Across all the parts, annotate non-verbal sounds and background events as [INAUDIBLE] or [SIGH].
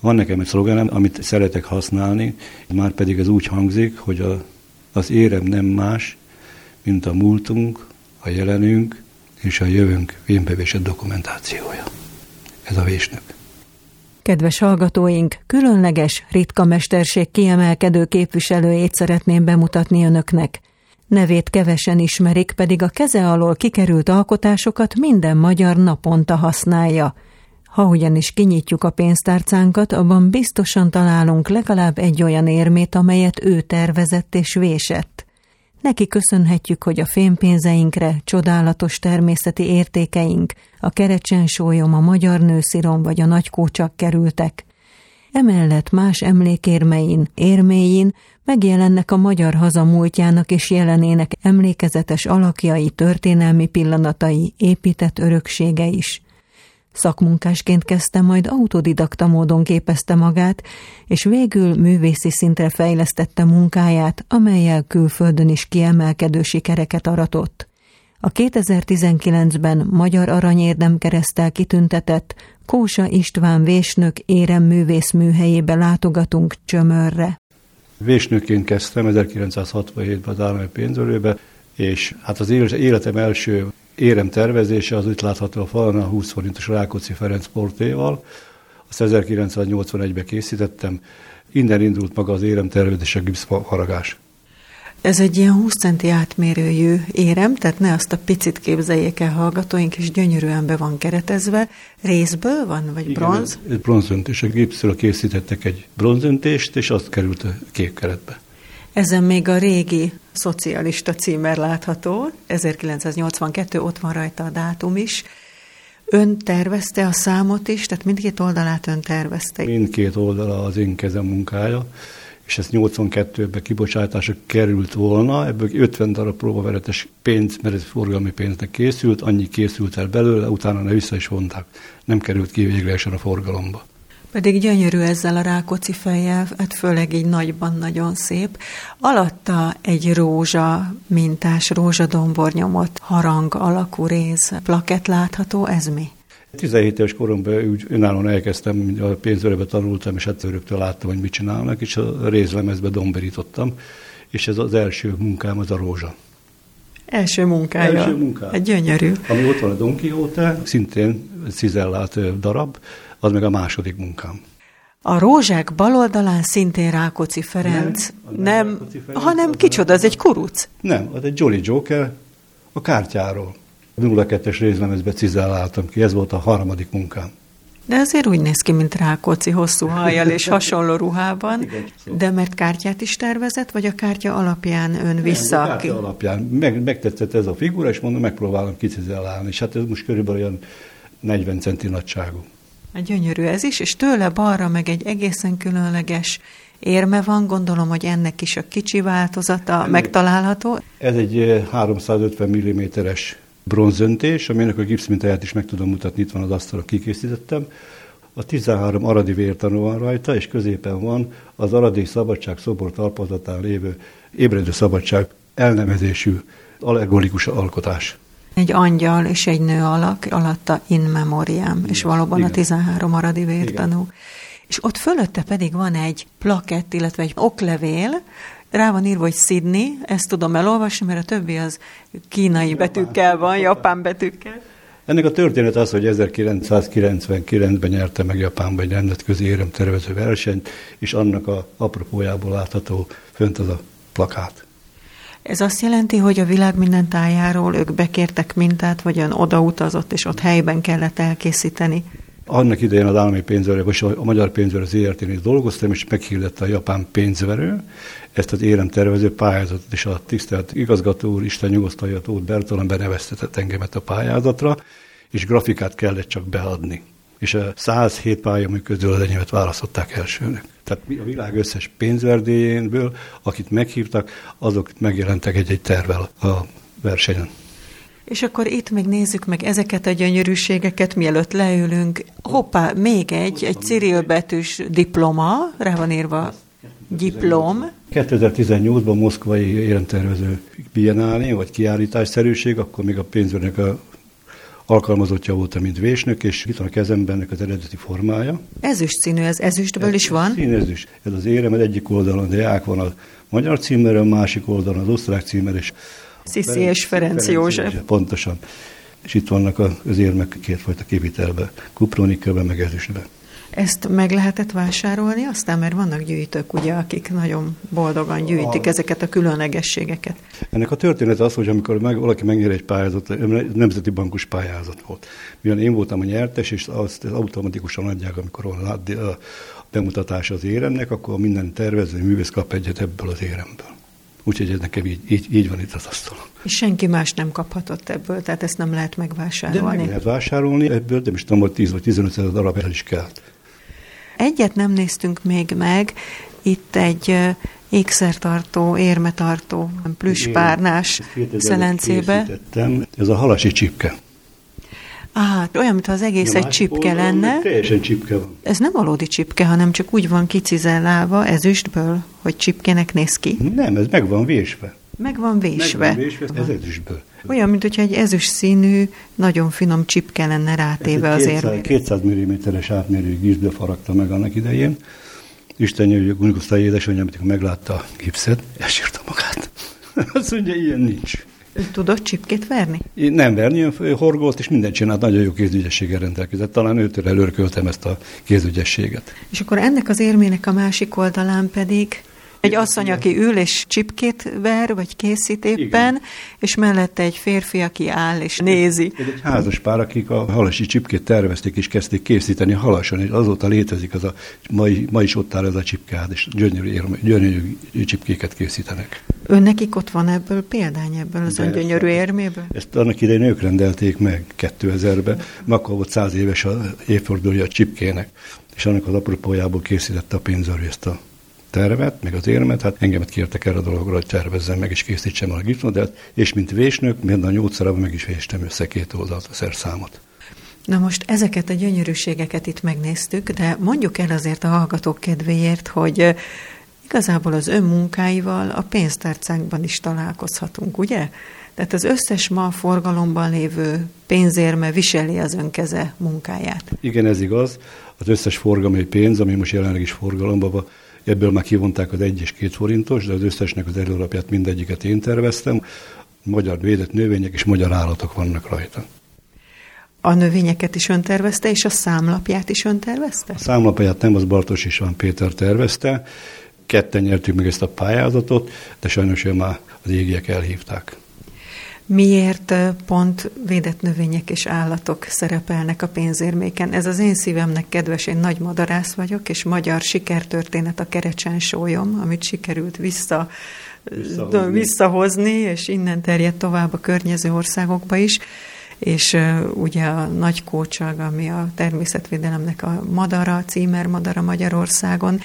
Van nekem egy szlogenem, amit szeretek használni, már pedig ez úgy hangzik, hogy a, az érem nem más, mint a múltunk, a jelenünk és a jövőnk vénbevésett dokumentációja. Ez a vésnök. Kedves hallgatóink, különleges, ritka mesterség kiemelkedő képviselőjét szeretném bemutatni önöknek. Nevét kevesen ismerik, pedig a keze alól kikerült alkotásokat minden magyar naponta használja. Ha ugyanis kinyitjuk a pénztárcánkat, abban biztosan találunk legalább egy olyan érmét, amelyet ő tervezett és vésett. Neki köszönhetjük, hogy a fémpénzeinkre csodálatos természeti értékeink, a kerecsensólyom, a magyar nőszirom vagy a nagykócsak kerültek. Emellett más emlékérmein, érméin megjelennek a magyar haza múltjának és jelenének emlékezetes alakjai, történelmi pillanatai, épített öröksége is – Szakmunkásként kezdte, majd autodidakta módon képezte magát, és végül művészi szintre fejlesztette munkáját, amelyel külföldön is kiemelkedő sikereket aratott. A 2019-ben Magyar Aranyérdem keresztel kitüntetett Kósa István Vésnök érem művész műhelyébe látogatunk Csömörre. Vésnőként kezdtem 1967-ben az állami pénzölőbe, és hát az életem első érem tervezése az itt látható a falon a 20 forintos Rákóczi Ferenc portéval. Azt 1981-ben készítettem. Innen indult maga az érem tervezés, a gipszharagás. Ez egy ilyen 20 centi átmérőjű érem, tehát ne azt a picit képzeljék el hallgatóink, és gyönyörűen be van keretezve. Részből van, vagy Igen, bronz? Ez, ez bronzöntés. A gipszről készítettek egy bronzöntést, és azt került a kék keretbe. Ezen még a régi szocialista címer látható, 1982, ott van rajta a dátum is. Ön tervezte a számot is, tehát mindkét oldalát ön tervezte? Mindkét oldala az én kezem munkája, és ez 82-ben kibocsátásra került volna, ebből 50 darab próbaveretes pénz, mert ez forgalmi pénznek készült, annyi készült el belőle, utána ne vissza is vonták. Nem került ki véglegesen a forgalomba. Pedig gyönyörű ezzel a rákóczi fejjel, hát főleg így nagyban nagyon szép. Alatta egy rózsa mintás, rózsadombornyomot harang alakú rész, plakett látható, ez mi? 17 éves koromban úgy önállóan elkezdtem, a pénzőrebe tanultam, és hát öröktől láttam, hogy mit csinálnak, és a részlemezbe domberítottam, és ez az első munkám, az a rózsa. Első munkája. Első munkája. Egy gyönyörű. Ami ott van a Don Quixote, szintén cizellált darab, az meg a második munkám. A rózsák baloldalán szintén Rákóczi Ferenc, nem, nem, nem Ferenc, hanem kicsoda, az egy kuruc. Nem, az egy Jolly Joker a kártyáról. 02-es részlemezbe cizelláltam ki, ez volt a harmadik munkám. De azért úgy néz ki, mint Rákóczi hosszú hajjal és [LAUGHS] hasonló ruhában. De mert kártyát is tervezett, vagy a kártya alapján ön vissza? Nem, a kártya alapján. Meg, megtetszett ez a figura, és mondom, megpróbálom kicizellálni. És hát ez most körülbelül olyan 40 centi nagyságú. Egy gyönyörű ez is, és tőle balra meg egy egészen különleges érme van, gondolom, hogy ennek is a kicsi változata ennek, megtalálható. Ez egy 350 eh, mm-es bronzöntés, aminek a gipszmintáját is meg tudom mutatni, itt van az asztalra, kikészítettem. A 13 aradi vértanú van rajta, és középen van az aradi szabadság szobor talpazatán lévő ébredő szabadság elnevezésű allegorikus alkotás egy angyal és egy nő alak, alatta in memoriam, és valóban Igen. a 13 aradi vértanú. Igen. És ott fölötte pedig van egy plakett, illetve egy oklevél, rá van írva, hogy Sydney, ezt tudom elolvasni, mert a többi az kínai japán. betűkkel van, japán betűkkel. Ennek a történet az, hogy 1999-ben nyerte meg Japánban egy nemzetközi éremtervező versenyt, és annak a apropójából látható fönt az a plakát. Ez azt jelenti, hogy a világ minden tájáról ők bekértek mintát, vagy olyan odautazott, és ott helyben kellett elkészíteni? Annak idején az állami pénzverő, vagy a magyar pénzverő ZRT-nél dolgoztam, és meghirdette a japán pénzverő ezt az tervező pályázatot, és a tisztelt igazgató úr, Isten nyugosztalja Tóth Bertalan beneveztetett engemet a pályázatra, és grafikát kellett csak beadni. És a 107 pályamű közül az enyémet választották elsőnek. Tehát a világ összes pénzverdéjénből, akit meghívtak, azok megjelentek egy-egy tervel a versenyen. És akkor itt még nézzük meg ezeket a gyönyörűségeket, mielőtt leülünk. Hoppá, még egy, egy cirilbetűs diploma, rá van írva diplom. 2018-ban moszkvai éremtervező biennálé, vagy kiállításszerűség, akkor még a pénzőrnek a alkalmazottja voltam, mint vésnök, és itt van a kezemben ennek az eredeti formája. Ezüst színű, ez ezüstből ez, is van? Színezüst. Ez az érem, az egyik oldalon deák van a magyar címer, a másik oldalon az osztrák címer, és Sziszi és Ferenc, Ferenc József. József. Pontosan. És itt vannak az érmek kétfajta képitelbe, kupronikkelbe, meg ezüstbe. Ezt meg lehetett vásárolni aztán, mert vannak gyűjtők, ugye, akik nagyon boldogan gyűjtik a... ezeket a különlegességeket. Ennek a történet az, hogy amikor meg, valaki megnyer egy pályázat, nemzeti bankos pályázat volt. Mivel én voltam a nyertes, és azt automatikusan adják, amikor van a bemutatás az éremnek, akkor minden tervező művész kap egyet ebből az éremből. Úgyhogy ez nekem így, így, így van itt az asztalon. És senki más nem kaphatott ebből, tehát ezt nem lehet megvásárolni. De meg lehet vásárolni ebből, de most tudom, hogy 10 vagy 15 darab el is kelt. Egyet nem néztünk még meg, itt egy ékszertartó, érmetartó, plüspárnás szelencébe. Ez a halasi csipke. Á, olyan, mintha az egész egy csipke lenne. Teljesen csipke van. Ez nem valódi csipke, hanem csak úgy van kicizellálva ezüstből, hogy csipkének néz ki. Nem, ez meg van vésve. Meg van vésve. Meg van vésve, ez ezüstből. Olyan, mint hogyha egy ezüst színű, nagyon finom csipke lenne rátéve az érmére. 200 mm-es átmérő gízbe faragta meg annak idején. Isten jöjjön, Guniguszta édesanyja, amikor meglátta a gipszet, elsírta magát. [LAUGHS] Azt mondja, ilyen nincs. Ő tudott csipkét verni? Én nem verni, ő horgolt, és mindent csinált, nagyon jó kézügyességgel rendelkezett. Talán őtől előrköltem ezt a kézügyességet. És akkor ennek az érmének a másik oldalán pedig egy asszony, aki ül és csipkét ver, vagy készít éppen, Igen. és mellette egy férfi, aki áll és nézi. Ez egy házas pár, akik a halasi csipkét tervezték és kezdték készíteni halasan, és azóta létezik az a, mai, ma is ott áll ez a csipkád, és gyönyörű, gyönyörű csipkéket készítenek. Önnekik ott van ebből példány ebből az ön gyönyörű érméből? Ezt annak idején ők rendelték meg 2000-ben, akkor volt száz éves a évfordulója a csipkének, és annak az apropójából készítette a pénzarú ezt a tervet, meg az érmet, hát engemet kértek erre a dologra, hogy tervezzem meg és készítsem a gipsmodellt, és mint vésnök, mind a nyolcszorában meg is véstem össze két oldalt a szerszámot. Na most ezeket a gyönyörűségeket itt megnéztük, de mondjuk el azért a hallgatók kedvéért, hogy igazából az ön munkáival a pénztárcánkban is találkozhatunk, ugye? Tehát az összes ma forgalomban lévő pénzérme viseli az önkeze munkáját. Igen, ez igaz. Az összes forgalmi pénz, ami most jelenleg is forgalomban van, Ebből már kivonták az egy és két forintos, de az összesnek az előlapját mindegyiket én terveztem. Magyar védett növények és magyar állatok vannak rajta. A növényeket is ön tervezte, és a számlapját is ön tervezte? A számlapját nem, az Bartos István Péter tervezte. Ketten nyertük meg ezt a pályázatot, de sajnos ő már az égiek elhívták. Miért pont védett növények és állatok szerepelnek a pénzérméken? Ez az én szívemnek kedves, én nagy madarász vagyok, és magyar sikertörténet a kerecsen sólyom, amit sikerült vissza, visszahozni. visszahozni, és innen terjed tovább a környező országokba is és ugye a nagy kócsag, ami a természetvédelemnek a madara, címer madara Magyarországon,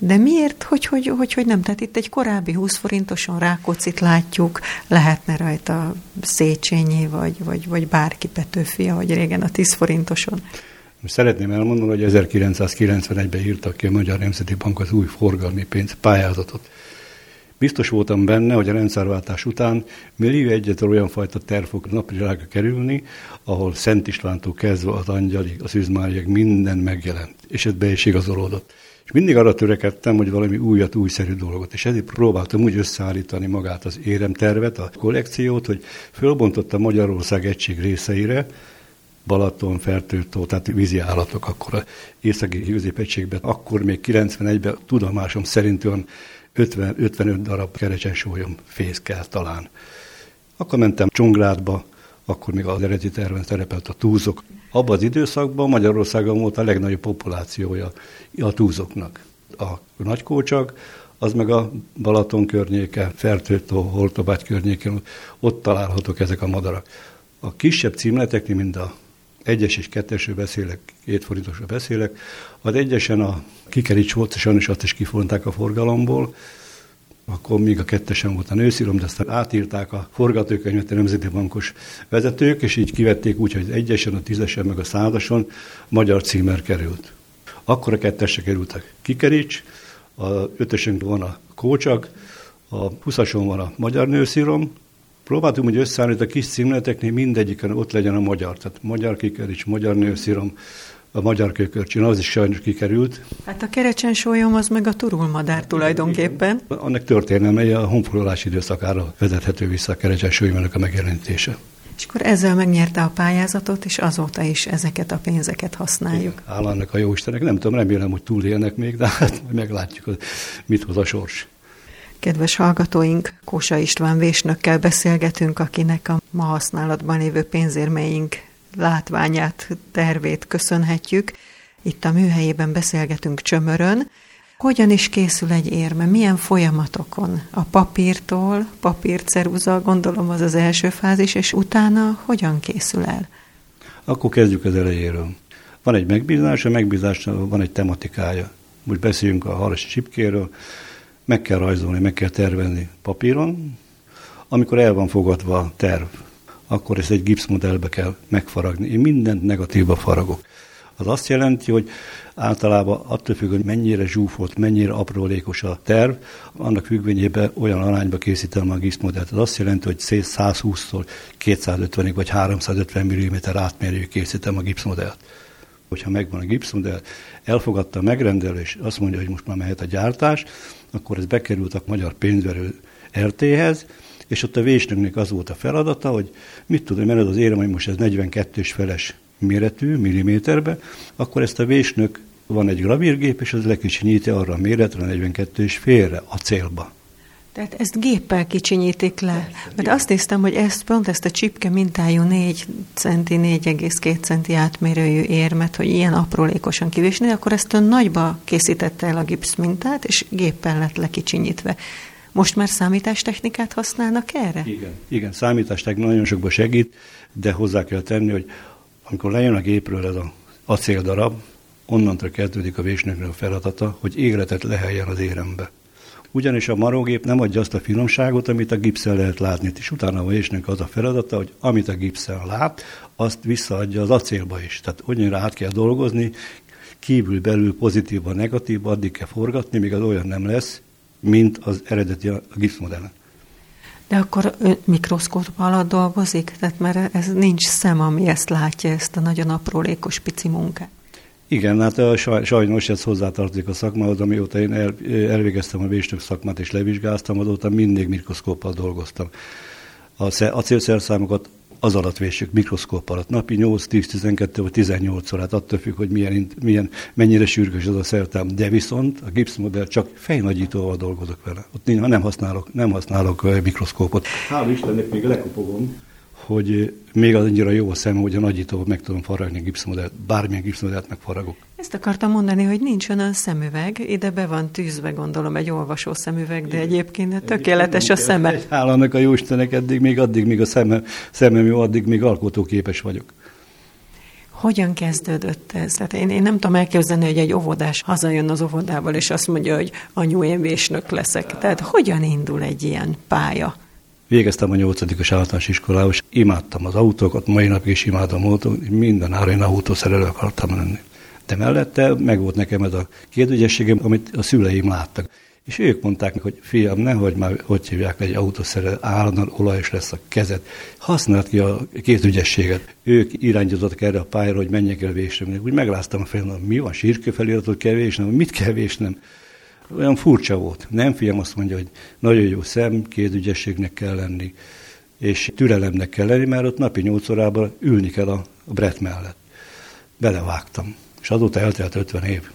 de miért, hogy, hogy, hogy, hogy nem? Tehát itt egy korábbi 20 forintoson Rákócit látjuk, lehetne rajta Széchenyi, vagy, vagy, vagy bárki Petőfi, ahogy régen a 10 forintoson. Szeretném elmondani, hogy 1991-ben írtak ki a Magyar Nemzeti Bank az új forgalmi pénz pályázatot. Biztos voltam benne, hogy a rendszerváltás után millió egyetlen olyan fajta terv fog napvilágra kerülni, ahol Szent Istvántól kezdve az angyalik, az üzmáriak minden megjelent, és ez be is igazolódott. És mindig arra törekedtem, hogy valami újat, újszerű dolgot. És ezért próbáltam úgy összeállítani magát az éremtervet, a kollekciót, hogy fölbontotta Magyarország egység részeire, Balaton, Fertőtó, tehát vízi állatok akkor a északi középegységben, akkor még 91-ben tudomásom szerint olyan 50, 55 darab kerecsensólyom fész kell talán. Akkor mentem Csongrádba, akkor még az eredeti terven szerepelt a túzok. Abban az időszakban Magyarországon volt a legnagyobb populációja a túzoknak. A nagykócsak, az meg a Balaton környéke, Fertőtó, Holtobágy környékén, ott találhatók ezek a madarak. A kisebb címleteknél, mint a egyes és kettesről beszélek, két forintosról beszélek, az egyesen a kikerics volt, sajnos azt is kifonták a forgalomból, akkor még a kettesen volt a nőszírom, de aztán átírták a forgatókönyvet a Nemzeti Bankos vezetők, és így kivették úgy, hogy egyesen, a tízesen, meg a százason magyar címer került. Akkor a kettesre került kikerics, a ötösön van a kócsak, a huszason van a magyar nőszírom, Próbáltunk hogy összeállni, hogy a kis címleteknél mindegyiken ott legyen a magyar. Tehát magyar kikerics, magyar nőszírom, a magyar kökörcsin, az is sajnos kikerült. Hát a kerecsen sólyom az meg a turulmadár tulajdonképpen. Annak történelme a honfoglalás időszakára vezethető vissza a kerecsen sólyomnak a megjelenítése. És akkor ezzel megnyerte a pályázatot, és azóta is ezeket a pénzeket használjuk. Állának a jó Istenek, nem tudom, remélem, hogy túlélnek még, de hát meglátjuk, hogy mit hoz a sors. Kedves hallgatóink, Kósa István Vésnökkel beszélgetünk, akinek a ma használatban lévő pénzérmeink látványát, tervét köszönhetjük. Itt a műhelyében beszélgetünk Csömörön. Hogyan is készül egy érme? Milyen folyamatokon? A papírtól, papírceruza, gondolom az az első fázis, és utána hogyan készül el? Akkor kezdjük az elejéről. Van egy megbízás, a megbízásnak van egy tematikája. Most beszéljünk a haras csipkéről, meg kell rajzolni, meg kell tervezni papíron. Amikor el van fogadva a terv, akkor ezt egy gipszmodellbe kell megfaragni. Én mindent negatívba faragok. Az azt jelenti, hogy általában attól függ, hogy mennyire zsúfolt, mennyire aprólékos a terv, annak függvényében olyan arányba készítem a gipszmodellt. Az azt jelenti, hogy 120-tól 250 vagy 350 mm átmérőjű készítem a gipszmodellt. Hogyha megvan a gipszmodell, elfogadta a megrendelő, azt mondja, hogy most már mehet a gyártás, akkor ez bekerült a magyar pénzverő RT-hez, és ott a vésnöknek az volt a feladata, hogy mit tudom, mert az érem, hogy most ez 42-es feles méretű, milliméterbe, akkor ezt a vésnök van egy gravírgép, és az lekicsinyíti arra a méretre, a 42 és félre, a célba. Tehát ezt géppel kicsinyítik le. Mert azt néztem, hogy ezt pont ezt a csipke mintájú 4 centi, 4,2 centi átmérőjű érmet, hogy ilyen aprólékosan kivésni, akkor ezt ön nagyba készítette el a gipsz mintát, és géppel lett lekicsinyítve. Most már számítástechnikát használnak erre? Igen, igen számítástechnika nagyon sokba segít, de hozzá kell tenni, hogy amikor lejön a gépről ez a acéldarab, onnantól kezdődik a vésnöknek a feladata, hogy égletet leheljen az érembe. Ugyanis a marógép nem adja azt a finomságot, amit a gipszel lehet látni, és utána a vésnek az a feladata, hogy amit a gipszel lát, azt visszaadja az acélba is. Tehát ugyanire át kell dolgozni, kívül-belül pozitívban, negatívban, addig kell forgatni, míg az olyan nem lesz, mint az eredeti a gipszmodellen. De akkor mikroszkóp alatt dolgozik? Tehát mert ez nincs szem, ami ezt látja, ezt a nagyon aprólékos pici munkát. Igen, hát sajnos ez hozzátartozik a szakmához, amióta én el, elvégeztem a vésnök szakmát és levizsgáztam, azóta mindig mikroszkóppal dolgoztam. A acélszerszámokat az alatt vésjük, mikroszkóp alatt. Napi 8, 10, 12 vagy 18 órát, attól függ, hogy milyen, milyen, mennyire sürgős az a szertám. De viszont a gipszmodell csak fejnagyítóval dolgozok vele. Ott nem használok, nem használok mikroszkópot. Hál' Istennek még lekopogom, hogy még az annyira jó a szem, hogy a nagyítóval meg tudom faragni a gipszmodellt, bármilyen gipszmodellt megfaragok. Ezt akartam mondani, hogy nincs olyan szemüveg, ide be van tűzve, gondolom, egy olvasó szemüveg, de egyébként tökéletes a szeme. Hálának a Jóistenek eddig, még addig, még a szemem, szemem jó, addig még alkotóképes vagyok. Hogyan kezdődött ez? Tehát én, én nem tudom elképzelni, hogy egy óvodás hazajön az óvodából, és azt mondja, hogy anyu, én vésnök leszek. Tehát hogyan indul egy ilyen pálya? Végeztem a nyolcadikos általános iskolához, imádtam az autókat, mai napig is imádom autót, minden ára én autószerelő akartam lenni. De mellette meg volt nekem ez a két ügyességem, amit a szüleim láttak. És ők mondták hogy fiam, nehogy már, hogy hívják, egy autószerelő, állandóan olajos lesz a kezed. Használd ki a két ügyességet. Ők irányítottak erre a pályára, hogy menjek el vésnem. Úgy megláztam a fejemben, mi van, sírkő feliratot kell vésnem, mit kell vésnem olyan furcsa volt. Nem fiam azt mondja, hogy nagyon jó szem, kézügyességnek kell lenni, és türelemnek kell lenni, mert ott napi nyolc órában ülni kell a, a brett mellett. Belevágtam, és azóta eltelt 50 év.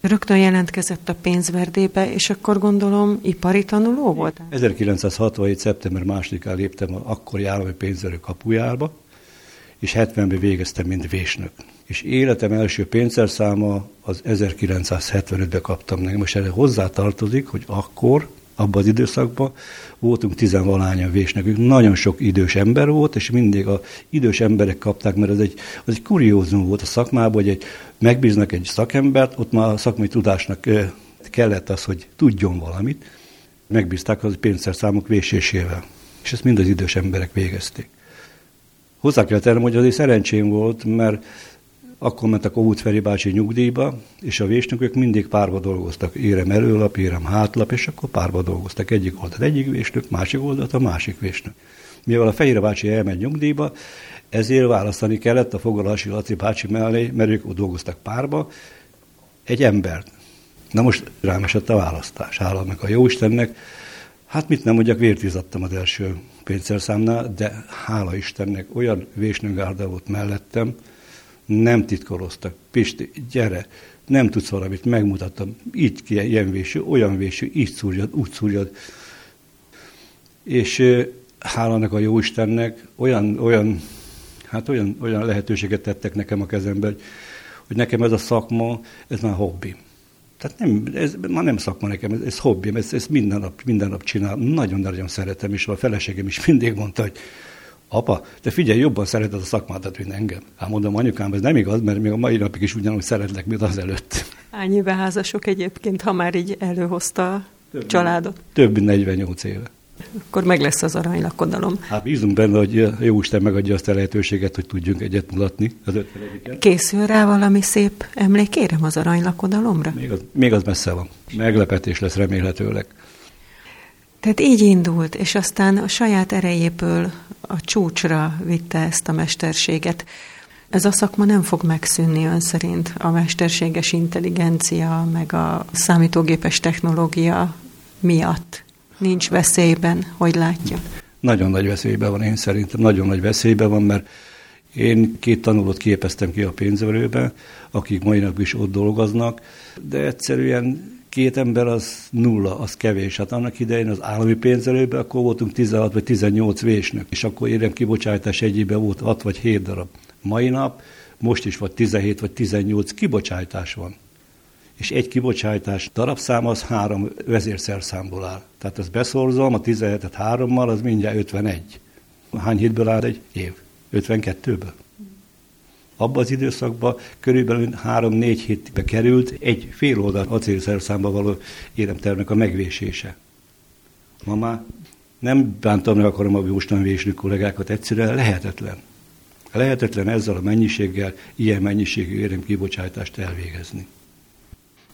Rögtön jelentkezett a pénzverdébe, és akkor gondolom ipari tanuló volt? 1967. szeptember 2-án léptem a akkori állami pénzverő kapujába, és 70-ben végeztem, mint vésnök és életem első pénzszerszáma az 1975-ben kaptam meg. Most erre hozzátartozik, hogy akkor, abban az időszakban voltunk tizenvalányan vésnekünk, nagyon sok idős ember volt, és mindig a idős emberek kapták, mert ez egy, az egy kuriózum volt a szakmában, hogy egy, megbíznak egy szakembert, ott már a szakmai tudásnak kellett az, hogy tudjon valamit, megbízták az pénzszerszámok vésésével. És ezt mind az idős emberek végezték. Hozzá kell tennem, hogy azért szerencsém volt, mert akkor mentek Óvút Feri bácsi nyugdíjba, és a vésnökök mindig párba dolgoztak. Érem előlap, érem hátlap, és akkor párba dolgoztak. Egyik oldalt egyik vésnök, másik oldalt a másik vésnök. Mivel a Fehér bácsi elmegy nyugdíjba, ezért választani kellett a Fogalási Laci bácsi mellé, mert ők ott dolgoztak párba, egy embert. Na most rám esett a választás, hála meg a Jóistennek. Hát mit nem mondjak, vért izadtam az első pénzszerszámnál, de hála Istennek olyan vésnőgárda volt mellettem, nem titkoloztak. Pisti, gyere, nem tudsz valamit, megmutattam. Így ilyen véső, olyan véső, így szúrjad, úgy szúrjad. És hálának a Jóistennek olyan, olyan, hát olyan, olyan lehetőséget tettek nekem a kezembe, hogy nekem ez a szakma, ez már hobbi. Tehát nem, ez már nem szakma nekem, ez, ez hobbi, ezt, ezt minden, nap, minden nap csinálom, nagyon-nagyon szeretem, és a feleségem is mindig mondta, hogy apa, te figyelj, jobban szereted a szakmádat, mint engem. Hát mondom, anyukám, ez nem igaz, mert még a mai napig is ugyanúgy szeretlek, mint az előtt. Hány éve házasok egyébként, ha már így előhozta a több, családot? Több mint 48 éve. Akkor meg lesz az aranylakodalom. Hát bízunk benne, hogy jó Isten megadja azt a lehetőséget, hogy tudjunk egyet mutatni az 51 Készül rá valami szép emlékérem az aranylakodalomra? Még az, még az messze van. Meglepetés lesz remélhetőleg. Tehát így indult, és aztán a saját erejéből a csúcsra vitte ezt a mesterséget. Ez a szakma nem fog megszűnni ön szerint a mesterséges intelligencia, meg a számítógépes technológia miatt. Nincs veszélyben, hogy látja? Nagyon nagy veszélyben van, én szerintem nagyon nagy veszélyben van, mert én két tanulót képeztem ki a pénzverőbe, akik mai nap is ott dolgoznak, de egyszerűen két ember az nulla, az kevés. Hát annak idején az állami pénzelőben akkor voltunk 16 vagy 18 vésnök, és akkor érem kibocsátás egyében volt 6 vagy 7 darab. Mai nap most is vagy 17 vagy 18 kibocsátás van. És egy kibocsátás darabszám az három vezérszerszámból áll. Tehát ezt beszorzom, a 17-et hárommal, az mindjárt 51. Hány hétből áll egy év? 52-ből? Abban az időszakban körülbelül 3-4 hétbe került egy fél oldal acélszerszámba való éremtervnek a megvésése. Ma már nem bántam, meg akarom a jóstan vésnő kollégákat, egyszerűen lehetetlen. Lehetetlen ezzel a mennyiséggel ilyen mennyiségű éremkibocsátást elvégezni.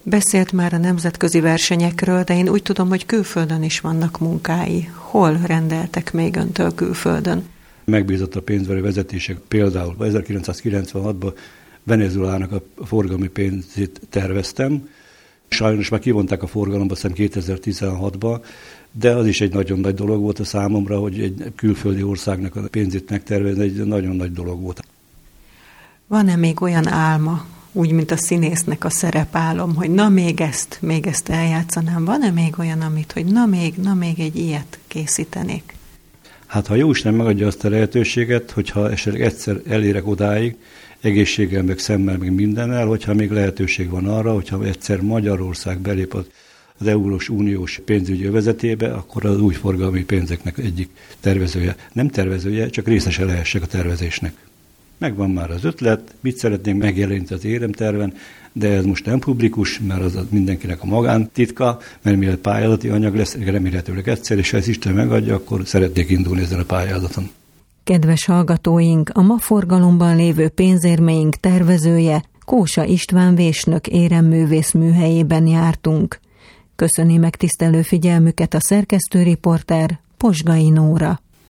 Beszélt már a nemzetközi versenyekről, de én úgy tudom, hogy külföldön is vannak munkái. Hol rendeltek még öntől külföldön? Megbízott a pénzverő vezetések. Például 1996-ban Venezuelának a forgalmi pénzét terveztem. Sajnos már kivonták a forgalomba, szem 2016-ban, de az is egy nagyon nagy dolog volt a számomra, hogy egy külföldi országnak a pénzét megtervezni, egy nagyon nagy dolog volt. Van-e még olyan álma, úgy, mint a színésznek a szerepálom, hogy na még ezt, még ezt eljátszanám. Van-e még olyan, amit, hogy na még, na még egy ilyet készítenék? Hát ha nem megadja azt a lehetőséget, hogyha esetleg egyszer elérek odáig, egészséggel, meg szemmel, meg mindennel, hogyha még lehetőség van arra, hogyha egyszer Magyarország belép az Eurós Uniós pénzügyi övezetébe, akkor az új forgalmi pénzeknek egyik tervezője, nem tervezője, csak részese lehessek a tervezésnek. Megvan már az ötlet, mit szeretnénk megjeleníteni az éremterven, de ez most nem publikus, mert az mindenkinek a magántitka, mert mielőtt pályázati anyag lesz, remélhetőleg egyszer, és ha ez Isten megadja, akkor szeretnék indulni ezen a pályázaton. Kedves hallgatóink, a ma forgalomban lévő pénzérmeink tervezője Kósa István Vésnök éremművész műhelyében jártunk. Köszöni megtisztelő figyelmüket a szerkesztőriporter Posgai Nóra.